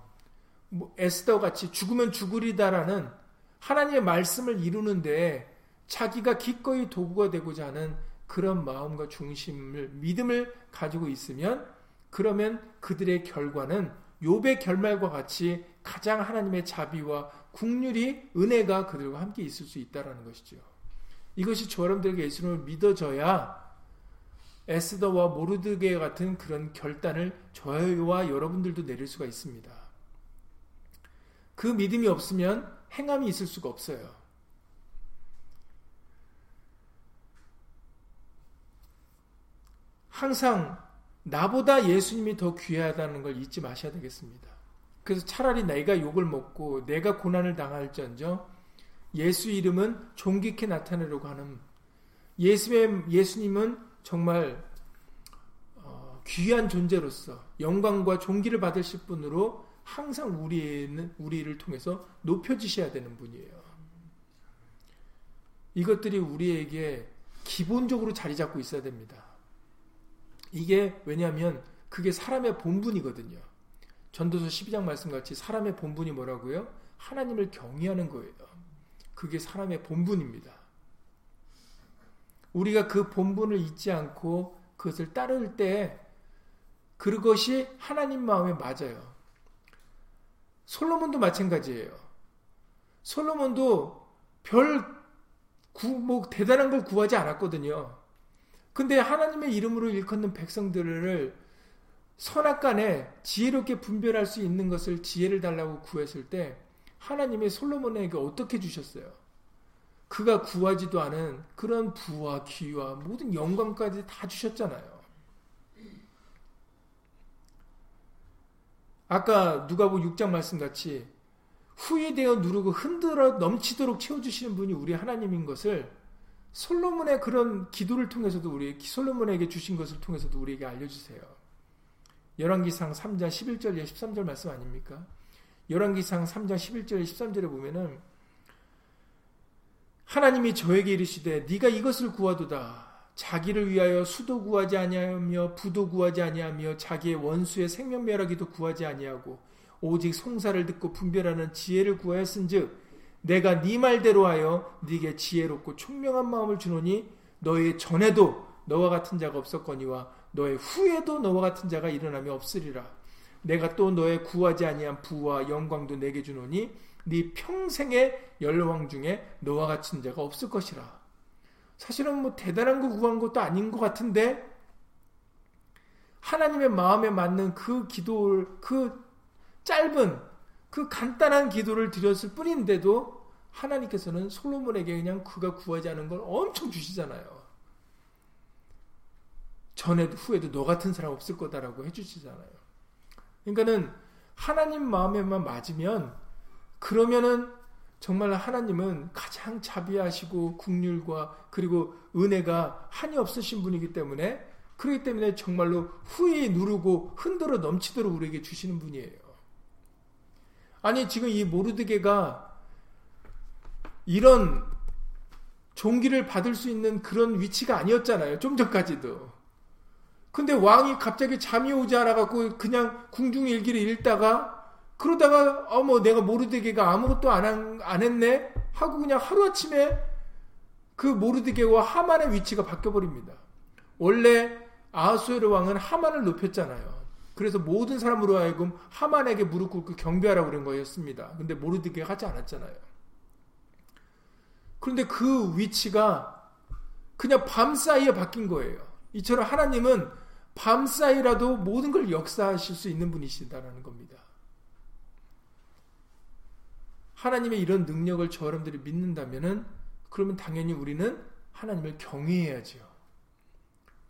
뭐 에스더 같이 죽으면 죽으리다라는 하나님의 말씀을 이루는데 자기가 기꺼이 도구가 되고자 하는 그런 마음과 중심을 믿음을 가지고 있으면 그러면 그들의 결과는 욥의 결말과 같이 가장 하나님의 자비와 국률이 은혜가 그들과 함께 있을 수 있다라는 것이죠. 이것이 저여러분들에게 예수님을 믿어져야 에스더와 모르드게 같은 그런 결단을 저와 여러분들도 내릴 수가 있습니다. 그 믿음이 없으면 행함이 있을 수가 없어요. 항상 나보다 예수님이 더 귀하다는 걸 잊지 마셔야 되겠습니다. 그래서 차라리 내가 욕을 먹고 내가 고난을 당할지언정 예수 이름은 존귀케 나타내려고 하는 예수의 예수님은 정말 어, 귀한 존재로서 영광과 존귀를 받으실 분으로 항상 우리는 우리를 통해서 높여지셔야 되는 분이에요. 이것들이 우리에게 기본적으로 자리 잡고 있어야 됩니다. 이게 왜냐하면 그게 사람의 본분이거든요. 전도서 12장 말씀같이 사람의 본분이 뭐라고요? 하나님을 경외하는 거예요. 그게 사람의 본분입니다. 우리가 그 본분을 잊지 않고 그것을 따를 때 그것이 하나님 마음에 맞아요. 솔로몬도 마찬가지예요. 솔로몬도 별 구, 뭐 대단한 걸 구하지 않았거든요. 근데 하나님의 이름으로 일컫는 백성들을 선악간에 지혜롭게 분별할 수 있는 것을 지혜를 달라고 구했을 때 하나님의 솔로몬에게 어떻게 주셨어요? 그가 구하지도 않은 그런 부와 귀와 모든 영광까지 다 주셨잖아요. 아까 누가복 6장 말씀 같이 후회되어 누르고 흔들어 넘치도록 채워주시는 분이 우리 하나님인 것을 솔로몬의 그런 기도를 통해서도 우리 솔로몬에게 주신 것을 통해서도 우리에게 알려주세요. 열왕기상 3장 11절 13절 말씀 아닙니까? 열왕기상 3장 11절 13절에 보면은 하나님이 저에게 이르시되 네가 이것을 구하도다. 자기를 위하여 수도 구하지 아니하며 부도 구하지 아니하며 자기의 원수의 생명 멸하기도 구하지 아니하고 오직 송사를 듣고 분별하는 지혜를 구하였은즉 내가 네 말대로 하여 네게 지혜롭고 총명한 마음을 주노니 너의 전에도 너와 같은 자가 없었거니와 너의 후에도 너와 같은 자가 일어나며 없으리라. 내가 또 너의 구하지 아니한 부와 영광도 내게 주노니 네 평생의 열왕 중에 너와 같은 자가 없을 것이라. 사실은 뭐 대단한 거 구한 것도 아닌 것 같은데 하나님의 마음에 맞는 그 기도를 그 짧은 그 간단한 기도를 드렸을 뿐인데도 하나님께서는 솔로몬에게 그냥 그가 구하지 않은 걸 엄청 주시잖아요. 전에도 후에도 너 같은 사람 없을 거다라고 해주시잖아요. 그러니까는 하나님 마음에만 맞으면 그러면은 정말 하나님은 가장 자비하시고 국률과 그리고 은혜가 한이 없으신 분이기 때문에 그렇기 때문에 정말로 후에 누르고 흔들어 넘치도록 우리에게 주시는 분이에요. 아니 지금 이 모르드게가 이런 종기를 받을 수 있는 그런 위치가 아니었잖아요. 좀 전까지도. 근데 왕이 갑자기 잠이 오지 않아갖고 그냥 궁중일기를 읽다가 그러다가 어머 내가 모르드게가 아무것도 안, 한, 안 했네 하고 그냥 하루아침에 그 모르드게와 하만의 위치가 바뀌어버립니다. 원래 아하수에르 왕은 하만을 높였잖아요. 그래서 모든 사람으로 하여금 하만에게 무릎 꿇고 경배하라고 그런 거였습니다. 근데 모르드게가 하지 않았잖아요. 그런데 그 위치가 그냥 밤 사이에 바뀐 거예요. 이처럼 하나님은 밤 사이라도 모든 걸 역사하실 수 있는 분이시다라는 겁니다. 하나님의 이런 능력을 저 여러분들이 믿는다면은 그러면 당연히 우리는 하나님을 경외해야지요.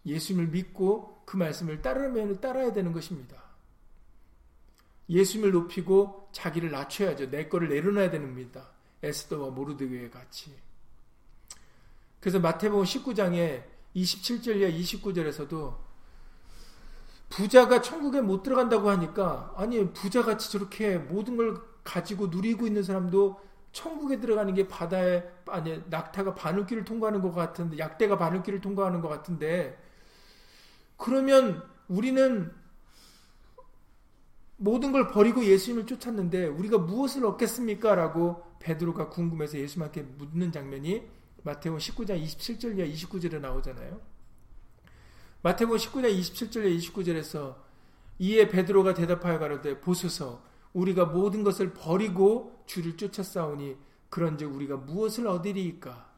예수님을 믿고 그 말씀을 따르면 따라야 되는 것입니다. 예수님을 높이고 자기를 낮춰야죠. 내 거를 내려놔야 되는 겁니다. 에스더와 모르드게의 같이. 그래서 마태복음 19장에 27절이야 29절에서도 부자가 천국에 못 들어간다고 하니까 아니 부자같이 저렇게 모든 걸 가지고 누리고 있는 사람도 천국에 들어가는 게 바다에 아니 낙타가 바늘길을 통과하는 것 같은데 약대가 바늘길을 통과하는 것 같은데 그러면 우리는 모든 걸 버리고 예수님을 쫓았는데 우리가 무엇을 얻겠습니까? 라고 베드로가 궁금해서 예수님께 묻는 장면이 마태복음 19장 27절 이하 29절에 나오잖아요. 마태복음 19장 27절 이하 29절에서 이에 베드로가 대답하여 가로되 보소서 우리가 모든 것을 버리고 주를 쫓아싸우니 그런즉 우리가 무엇을 얻으리이까?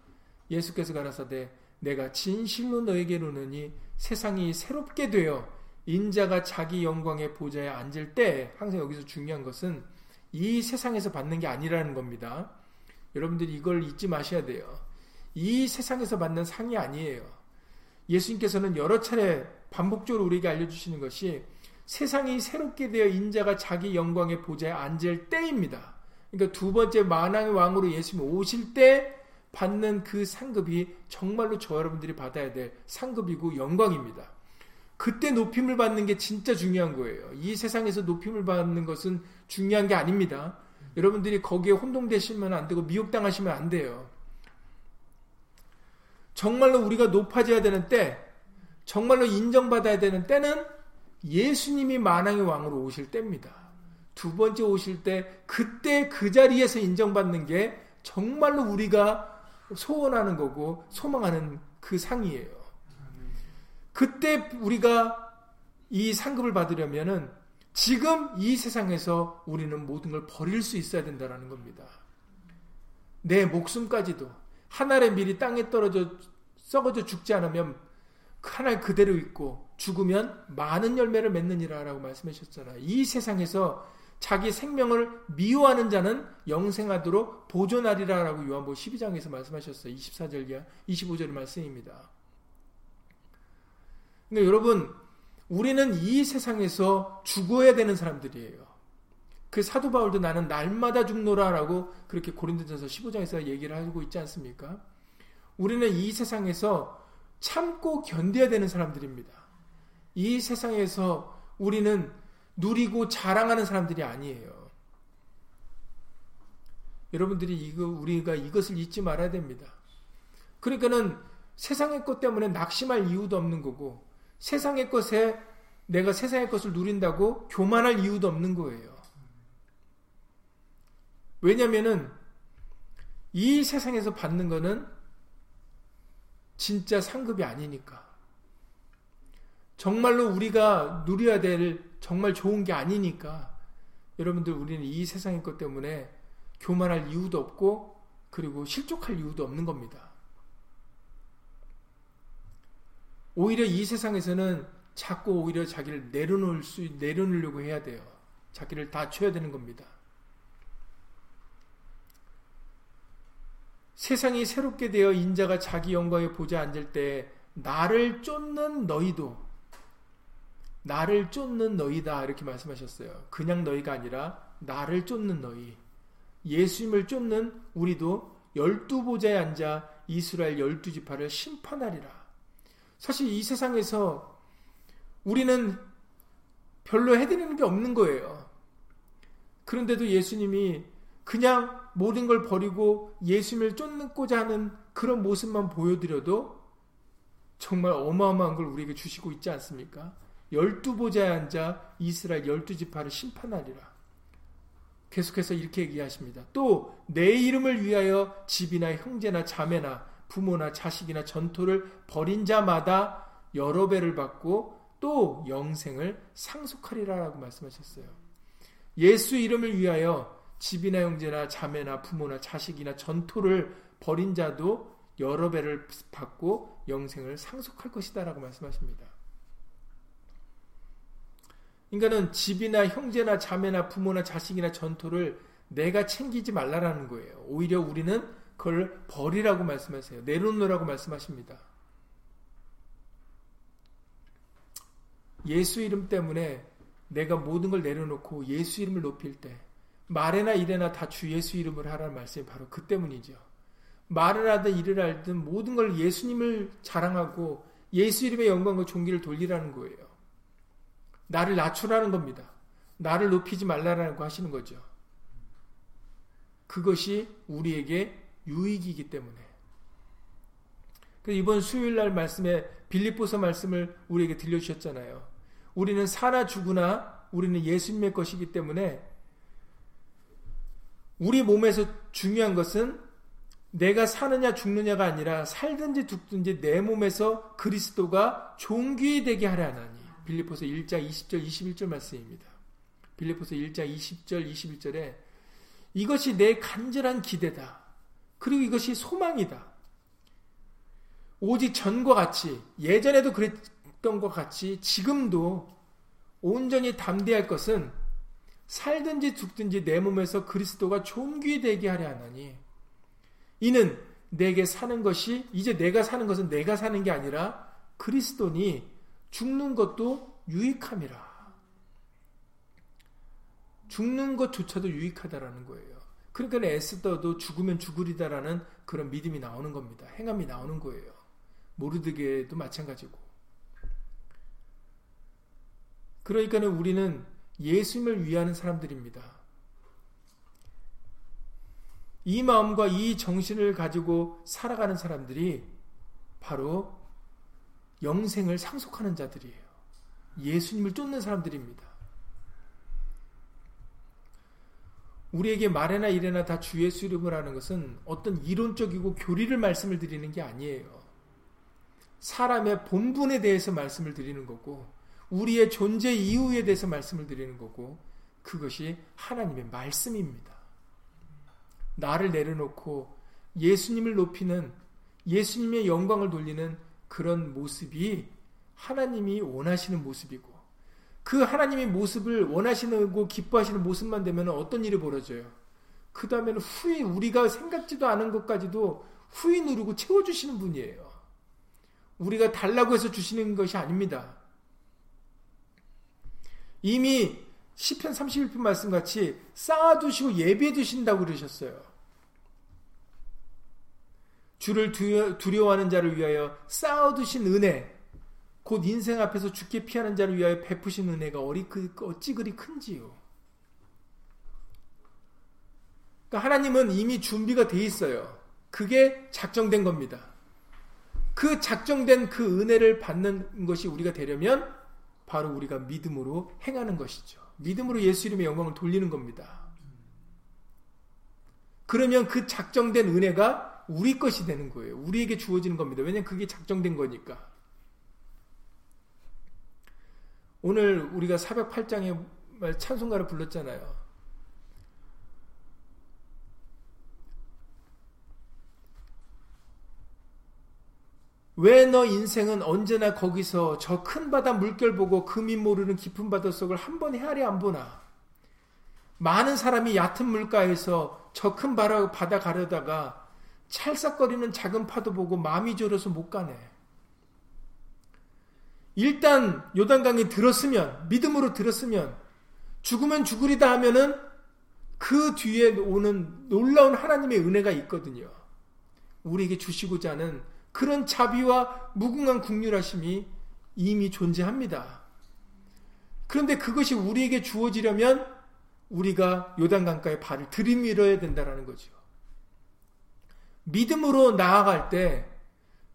예수께서 가라사대 내가 진실로 너에게 이르노니 세상이 새롭게 되어 인자가 자기 영광의 보좌에 앉을 때 항상 여기서 중요한 것은 이 세상에서 받는 게 아니라는 겁니다. 여러분들이 이걸 잊지 마셔야 돼요. 이 세상에서 받는 상이 아니에요. 예수님께서는 여러 차례 반복적으로 우리에게 알려주시는 것이 세상이 새롭게 되어 인자가 자기 영광의 보좌에 앉을 때입니다. 그러니까 두 번째 만왕의 왕으로 예수님 오실 때 받는 그 상급이 정말로 저 여러분들이 받아야 될 상급이고 영광입니다. 그때 높임을 받는 게 진짜 중요한 거예요. 이 세상에서 높임을 받는 것은 중요한 게 아닙니다. 여러분들이 거기에 혼동되시면 안 되고 미혹당하시면 안 돼요. 정말로 우리가 높아져야 되는 때, 정말로 인정받아야 되는 때는 예수님이 만왕의 왕으로 오실 때입니다. 두 번째 오실 때 그때 그 자리에서 인정받는 게 정말로 우리가 소원하는 거고 소망하는 그 상이에요. 그때 우리가 이 상급을 받으려면은 지금 이 세상에서 우리는 모든 걸 버릴 수 있어야 된다는 겁니다. 내 목숨까지도 하늘의 밀이 땅에 떨어져 썩어져 죽지 않으면 하늘 그대로 있고 죽으면 많은 열매를 맺느니라라고 말씀하셨잖아요. 이 세상에서 자기 생명을 미워하는 자는 영생하도록 보존하리라라고 요한복 12장에서 말씀하셨어요. 24절 25절 말씀입니다. 그러니까 여러분 우리는 이 세상에서 죽어야 되는 사람들이에요. 그 사도 바울도 나는 날마다 죽노라라고 그렇게 고린도전서 15장에서 얘기를 하고 있지 않습니까? 우리는 이 세상에서 참고 견뎌야 되는 사람들입니다. 이 세상에서 우리는 누리고 자랑하는 사람들이 아니에요. 여러분들이 이거 우리가 이것을 잊지 말아야 됩니다. 그러니까는 세상의 것 때문에 낙심할 이유도 없는 거고 세상의 것에 내가 세상의 것을 누린다고 교만할 이유도 없는 거예요. 왜냐면은 이 세상에서 받는 거는 진짜 상급이 아니니까. 정말로 우리가 누려야 될 정말 좋은 게 아니니까 여러분들 우리는 이 세상의 것 때문에 교만할 이유도 없고 그리고 실족할 이유도 없는 겁니다. 오히려 이 세상에서는 자꾸 오히려 자기를 내려놓을 수, 내려놓으려고 해야 돼요. 자기를 다 쳐야 되는 겁니다. 세상이 새롭게 되어 인자가 자기 영광에 보좌 앉을 때 나를 쫓는 너희도 나를 쫓는 너희다 이렇게 말씀하셨어요. 그냥 너희가 아니라 나를 쫓는 너희. 예수님을 쫓는 우리도 열두 보좌에 앉아 이스라엘 열두 지파를 심판하리라. 사실 이 세상에서 우리는 별로 해드리는 게 없는 거예요. 그런데도 예수님이 그냥 모든 걸 버리고 예수님을 쫓는고자 하는 그런 모습만 보여드려도 정말 어마어마한 걸 우리에게 주시고 있지 않습니까? 열두 보좌에 앉아 이스라엘 열두 지파를 심판하리라. 계속해서 이렇게 얘기하십니다. 또 내 이름을 위하여 집이나 형제나 자매나 부모나 자식이나 전토를 벌인 자마다 여러 배를 받고 또 영생을 상속하리라라고 말씀하셨어요. 예수 이름을 위하여 집이나 형제나 자매나 부모나 자식이나 전토를 벌인 자도 여러 배를 받고 영생을 상속할 것이다라고 말씀하십니다. 그러니까는 집이나 형제나 자매나 부모나 자식이나 전토를 내가 챙기지 말라라는 거예요. 오히려 우리는 그걸 버리라고 말씀하세요. 내놓으라고 말씀하십니다. 예수 이름 때문에 내가 모든 걸 내려놓고 예수 이름을 높일 때 말에나 일에나 다 주 예수 이름을 하라는 말씀이 바로 그 때문이죠. 말을 하든 일을 하든 모든 걸 예수님을 자랑하고 예수 이름의 영광과 존귀를 돌리라는 거예요. 나를 낮추라는 겁니다. 나를 높이지 말라라고 하시는 거죠. 그것이 우리에게 유익이기 때문에. 이번 수요일 날 말씀에 빌립보서 말씀을 우리에게 들려주셨잖아요. 우리는 사나 죽으나 우리는 예수님의 것이기 때문에 우리 몸에서 중요한 것은 내가 사느냐 죽느냐가 아니라 살든지 죽든지 내 몸에서 그리스도가 존귀되게 하려 하나니. 빌립보서 1장 20절 21절 말씀입니다. 빌립보서 1장 20절 21절에 이것이 내 간절한 기대다. 그리고 이것이 소망이다. 오직 전과 같이 예전에도 그랬던 것 같이 지금도 온전히 담대할 것은 살든지 죽든지 내 몸에서 그리스도가 존귀되게 하려 하나니 이는 내게 사는 것이 이제 내가 사는 것은 내가 사는 게 아니라 그리스도니 죽는 것도 유익함이라. 죽는 것조차도 유익하다라는 거예요. 그러니까 에스더도 죽으면 죽으리다라는 그런 믿음이 나오는 겁니다. 행함이 나오는 거예요. 모르드게도 마찬가지고. 그러니까는 우리는 예수님을 위하는 사람들입니다. 이 마음과 이 정신을 가지고 살아가는 사람들이 바로 영생을 상속하는 자들이에요. 예수님을 쫓는 사람들입니다. 우리에게 말해나 이래나 다 주 예수 이름을 하는 것은 어떤 이론적이고 교리를 말씀을 드리는 게 아니에요. 사람의 본분에 대해서 말씀을 드리는 거고 우리의 존재 이유에 대해서 말씀을 드리는 거고 그것이 하나님의 말씀입니다. 나를 내려놓고 예수님을 높이는 예수님의 영광을 돌리는 그런 모습이 하나님이 원하시는 모습이고 그 하나님의 모습을 원하시고 기뻐하시는 모습만 되면 어떤 일이 벌어져요? 그 다음에는 후히 우리가 생각지도 않은 것까지도 후히 누르고 채워주시는 분이에요. 우리가 달라고 해서 주시는 것이 아닙니다. 이미 10편 31편 말씀 같이 쌓아두시고 예비해 두신다고 그러셨어요. 주를 두려 워하는 자를 위하여 쌓아두신 은혜, 곧 인생 앞에서 죽게 피하는 자를 위하여 베푸신 은혜가 어리, 그, 어찌 그리 큰지요. 그러니까 하나님은 이미 준비가 돼 있어요. 그게 작정된 겁니다. 그 작정된 그 은혜를 받는 것이 우리가 되려면 바로 우리가 믿음으로 행하는 것이죠. 믿음으로 예수 이름의 영광을 돌리는 겁니다. 그러면 그 작정된 은혜가 우리 것이 되는 거예요. 우리에게 주어지는 겁니다. 왜냐하면 그게 작정된 거니까. 오늘 우리가 사벽 8장에 찬송가를 불렀잖아요. 왜 너 인생은 언제나 거기서 저 큰 바다 물결 보고 금이 모르는 깊은 바다 속을 한 번 헤아려 안 보나? 많은 사람이 얕은 물가에서 저큰 바다 가려다가 찰싹거리는 작은 파도 보고 마음이 졸여서 못 가네. 일단 요단강에 들었으면 믿음으로 들었으면 죽으면 죽으리다 하면은 그 뒤에 오는 놀라운 하나님의 은혜가 있거든요. 우리에게 주시고자 하는 그런 자비와 무궁한 국률하심이 이미 존재합니다. 그런데 그것이 우리에게 주어지려면 우리가 요단강가에 발을 들이밀어야 된다는 거죠. 믿음으로 나아갈 때,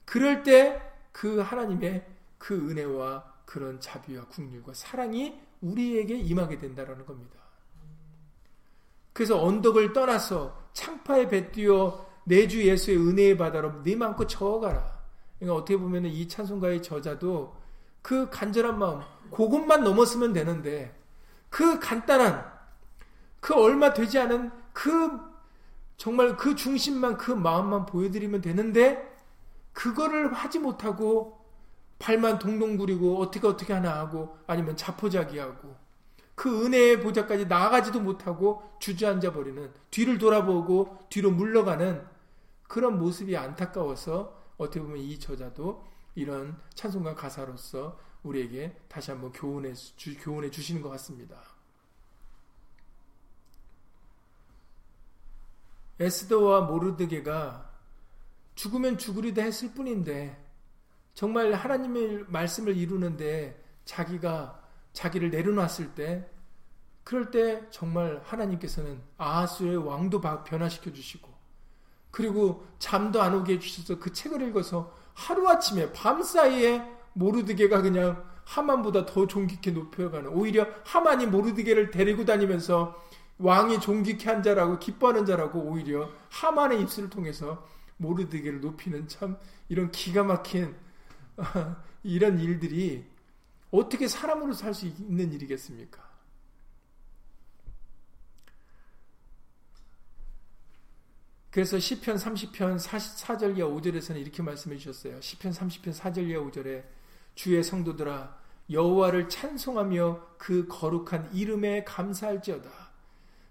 그럴 때 그 하나님의 그 은혜와 그런 자비와 국률과 사랑이 우리에게 임하게 된다는 겁니다. 그래서 언덕을 떠나서 창파에 배띄어 내 주 예수의 은혜의 바다로 네 마음껏 저어가라. 그러니까 어떻게 보면 이 찬송가의 저자도 그 간절한 마음, 그것만 넘었으면 되는데 그 간단한 그 얼마 되지 않은 그 정말 그 중심만 그 마음만 보여드리면 되는데 그거를 하지 못하고 발만 동동 구리고 어떻게 어떻게 하나 하고 아니면 자포자기하고 그 은혜의 보좌까지 나아가지도 못하고 주저앉아 버리는 뒤를 돌아보고 뒤로 물러가는 그런 모습이 안타까워서 어떻게 보면 이 저자도 이런 찬송가 가사로서 우리에게 다시 한번 교훈해, 주, 교훈해 주시는 것 같습니다. 에스더와 모르드게가 죽으면 죽으리다 했을 뿐인데 정말 하나님의 말씀을 이루는데 자기가 자기를 내려놨을 때 그럴 때 정말 하나님께서는 아하수의 왕도 변화시켜 주시고 그리고 잠도 안 오게 해주셔서 그 책을 읽어서 하루아침에 밤사이에 모르드게가 그냥 하만보다 더 존귀케 높여가는 오히려 하만이 모르드게를 데리고 다니면서 왕이 존귀케 한 자라고 기뻐하는 자라고 오히려 하만의 입술을 통해서 모르드게를 높이는 참 이런 기가 막힌 이런 일들이 어떻게 사람으로 살 수 있는 일이겠습니까? 그래서 시편 30편 4절 이하 5절에서는 이렇게 말씀해 주셨어요. 시편 30편 4절 이하 5절에 주의 성도들아 여호와를 찬송하며 그 거룩한 이름에 감사할지어다.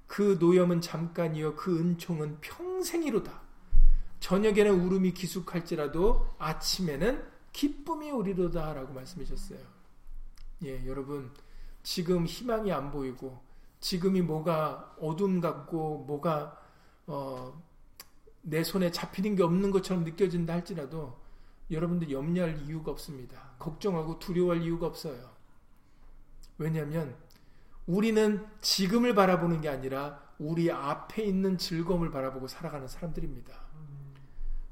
그 노염은 잠깐이요 그 은총은 평생이로다. 저녁에는 울음이 기숙할지라도 아침에는 기쁨이 오리로다라고 말씀하셨어요. 예, 여러분 지금 희망이 안 보이고 지금이 뭐가 어둠 같고 뭐가 어, 내 손에 잡히는 게 없는 것처럼 느껴진다 할지라도 여러분들 염려할 이유가 없습니다. 걱정하고 두려워할 이유가 없어요. 왜냐하면 우리는 지금을 바라보는 게 아니라 우리 앞에 있는 즐거움을 바라보고 살아가는 사람들입니다.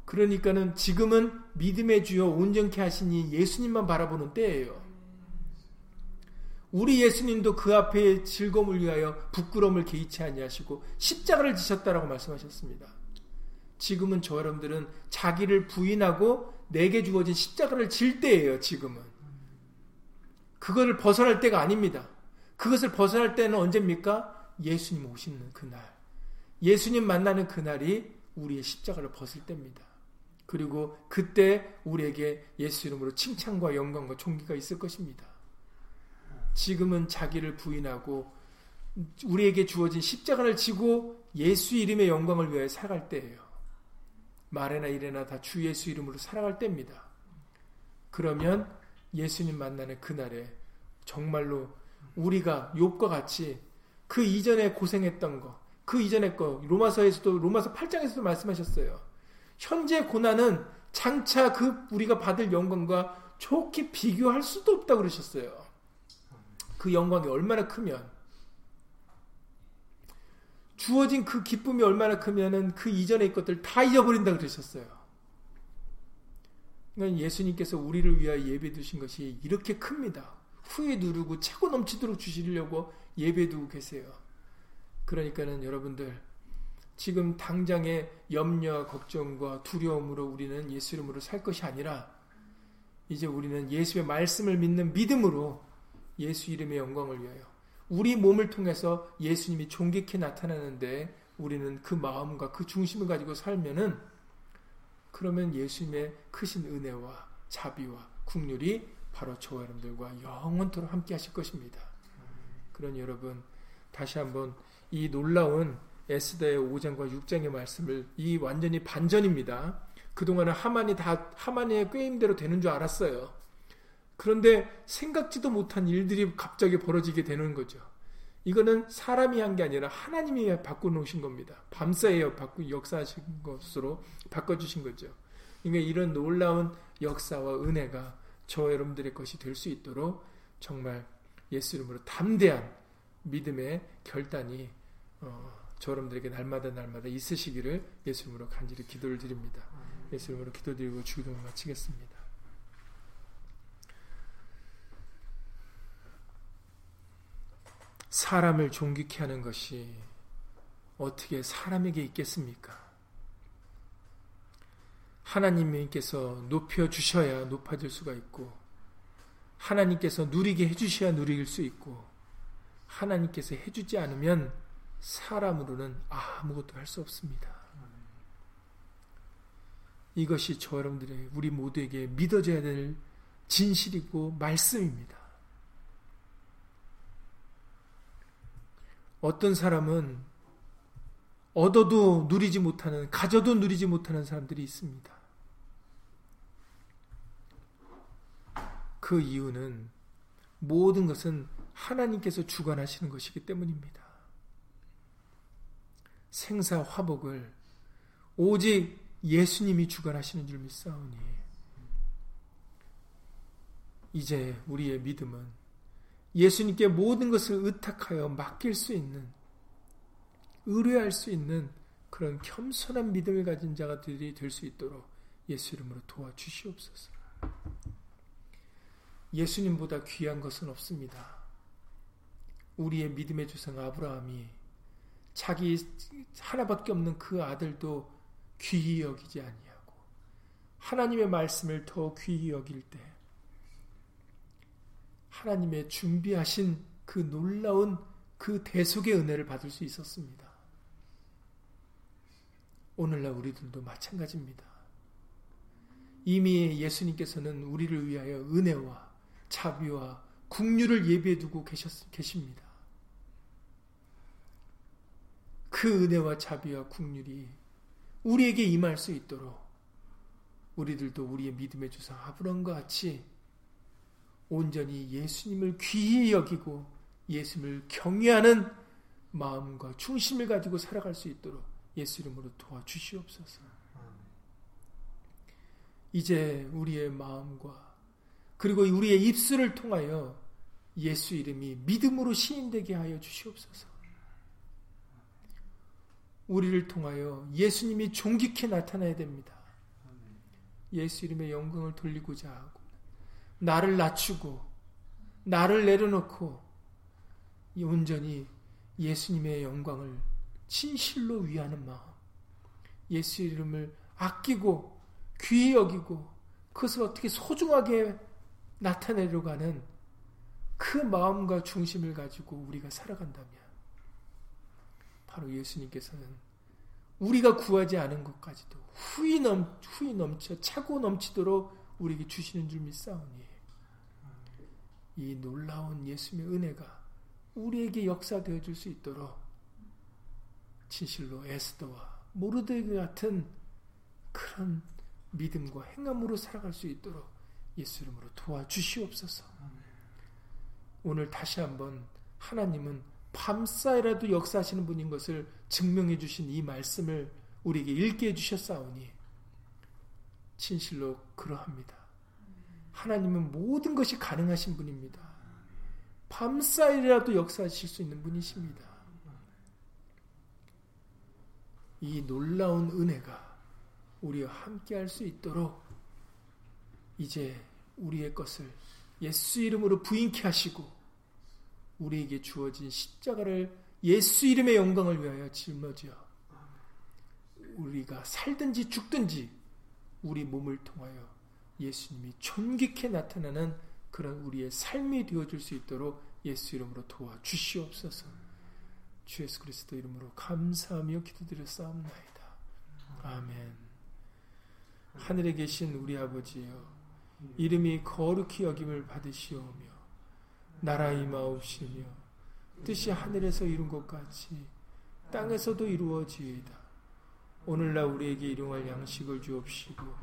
그러니까는 지금은 믿음의 주여 온전케 하시니 예수님만 바라보는 때예요. 우리 예수님도 그 앞에 즐거움을 위하여 부끄러움을 개의치 아니하시고 십자가를 지셨다라고 말씀하셨습니다. 지금은 저 여러분들은 자기를 부인하고 내게 주어진 십자가를 질 때예요, 지금은. 그거를 벗어날 때가 아닙니다. 그것을 벗어날 때는 언제입니까? 예수님 오시는 그날. 예수님 만나는 그날이 우리의 십자가를 벗을 때입니다. 그리고 그때 우리에게 예수 이름으로 칭찬과 영광과 존귀가 있을 것입니다. 지금은 자기를 부인하고 우리에게 주어진 십자가를 지고 예수 이름의 영광을 위하여 살아갈 때예요. 말에나 이래나 다 주 예수 이름으로 살아갈 때입니다. 그러면 예수님 만나는 그날에 정말로 우리가 욥과 같이 그 이전에 고생했던 거, 그 이전의 거 로마서에서도 로마서 8장에서도 말씀하셨어요. 현재 고난은 장차 그 우리가 받을 영광과 좋게 비교할 수도 없다고 그러셨어요. 그 영광이 얼마나 크면 주어진 그 기쁨이 얼마나 크면은 그 이전의 것들 다 잊어버린다 그러셨어요. 그러니까 예수님께서 우리를 위하여 예배 두신 것이 이렇게 큽니다. 후에 누르고 차고 넘치도록 주시려고 예배 두고 계세요. 그러니까는 여러분들 지금 당장의 염려, 걱정과 두려움으로 우리는 예수 이름으로 살 것이 아니라 이제 우리는 예수의 말씀을 믿는 믿음으로 예수 이름의 영광을 위하여 우리 몸을 통해서 예수님이 존귀케 나타나는데 우리는 그 마음과 그 중심을 가지고 살면은 그러면 예수님의 크신 은혜와 자비와 국률이 바로 저와 여러분들과 영원토록 함께 하실 것입니다. 그런 여러분 다시 한번 이 놀라운 에스더의 5장과 6장의 말씀을 이 완전히 반전입니다. 그동안은 하만이 다 하만의 꾀임대로 되는 줄 알았어요. 그런데 생각지도 못한 일들이 갑자기 벌어지게 되는 거죠. 이거는 사람이 한 게 아니라 하나님이 바꿔놓으신 겁니다. 밤사이에 바꾸 역사하신 것으로 바꿔주신 거죠. 그러니까 이런 놀라운 역사와 은혜가 저 여러분들의 것이 될 수 있도록 정말 예수 이름으로 담대한 믿음의 결단이 어, 저 여러분들에게 날마다 날마다 있으시기를 예수 이름으로 간절히 기도를 드립니다. 예수 이름으로 기도드리고 주기도를 마치겠습니다. 사람을 존귀케 하는 것이 어떻게 사람에게 있겠습니까? 하나님께서 높여 주셔야 높아질 수가 있고 하나님께서 누리게 해주셔야 누릴 수 있고 하나님께서 해주지 않으면 사람으로는 아무것도 할 수 없습니다. 이것이 저 여러분들의 우리 모두에게 믿어져야 될 진실이고 말씀입니다. 어떤 사람은 얻어도 누리지 못하는, 가져도 누리지 못하는 사람들이 있습니다. 그 이유는 모든 것은 하나님께서 주관하시는 것이기 때문입니다. 생사 화복을 오직 예수님이 주관하시는 줄 믿사오니 이제 우리의 믿음은 예수님께 모든 것을 의탁하여 맡길 수 있는 의뢰할 수 있는 그런 겸손한 믿음을 가진 자가들이 될 수 있도록 예수 이름으로 도와주시옵소서. 예수님보다 귀한 것은 없습니다. 우리의 믿음의 조상 아브라함이 자기 하나밖에 없는 그 아들도 귀히 여기지 아니하고 하나님의 말씀을 더 귀히 여길 때 하나님의 준비하신 그 놀라운 그 대속의 은혜를 받을 수 있었습니다. 오늘날 우리들도 마찬가지입니다. 이미 예수님께서는 우리를 위하여 은혜와 자비와 국류를 예비해 두고 계셨, 계십니다. 그 은혜와 자비와 국률이 우리에게 임할 수 있도록 우리들도 우리의 믿음의 주상 아브람과 같이 온전히 예수님을 귀히 여기고 예수님을 경외하는 마음과 중심을 가지고 살아갈 수 있도록 예수 이름으로 도와주시옵소서. 이제 우리의 마음과 그리고 우리의 입술을 통하여 예수 이름이 믿음으로 시인되게 하여 주시옵소서. 우리를 통하여 예수님이 존귀케 나타나야 됩니다. 예수 이름의 영광을 돌리고자 나를 낮추고 나를 내려놓고 온전히 예수님의 영광을 진실로 위하는 마음, 예수 이름을 아끼고 귀히 여기고 그것을 어떻게 소중하게 나타내려고 하는 그 마음과 중심을 가지고 우리가 살아간다면 바로 예수님께서는 우리가 구하지 않은 것까지도 후이 넘 후이 넘쳐 차고 넘치도록 우리에게 주시는 줄 믿사오니 이 놀라운 예수님의 은혜가 우리에게 역사되어 줄 수 있도록 진실로 에스더와 모르드기 같은 그런 믿음과 행함으로 살아갈 수 있도록 예수 이름으로 도와주시옵소서. 오늘 다시 한번 하나님은 밤사이라도 역사하시는 분인 것을 증명해 주신 이 말씀을 우리에게 읽게 해 주셨사오니 진실로 그러합니다. 하나님은 모든 것이 가능하신 분입니다. 밤사이라도 역사하실 수 있는 분이십니다. 이 놀라운 은혜가 우리와 함께 할 수 있도록 이제 우리의 것을 예수 이름으로 부인케 하시고 우리에게 주어진 십자가를 예수 이름의 영광을 위하여 짊어지어 우리가 살든지 죽든지 우리 몸을 통하여 예수님이 존귀케 나타나는 그런 우리의 삶이 되어줄 수 있도록 예수 이름으로 도와주시옵소서. 주 예수 그리스도 이름으로 감사하며 기도드렸사옵나이다. 아멘. 하늘에 계신 우리 아버지여, 이름이 거룩히 여김을 받으시오며, 나라 임하옵시며, 뜻이 하늘에서 이룬 것 같이 땅에서도 이루어지이다. 오늘날 우리에게 일용할 양식을 주옵시고,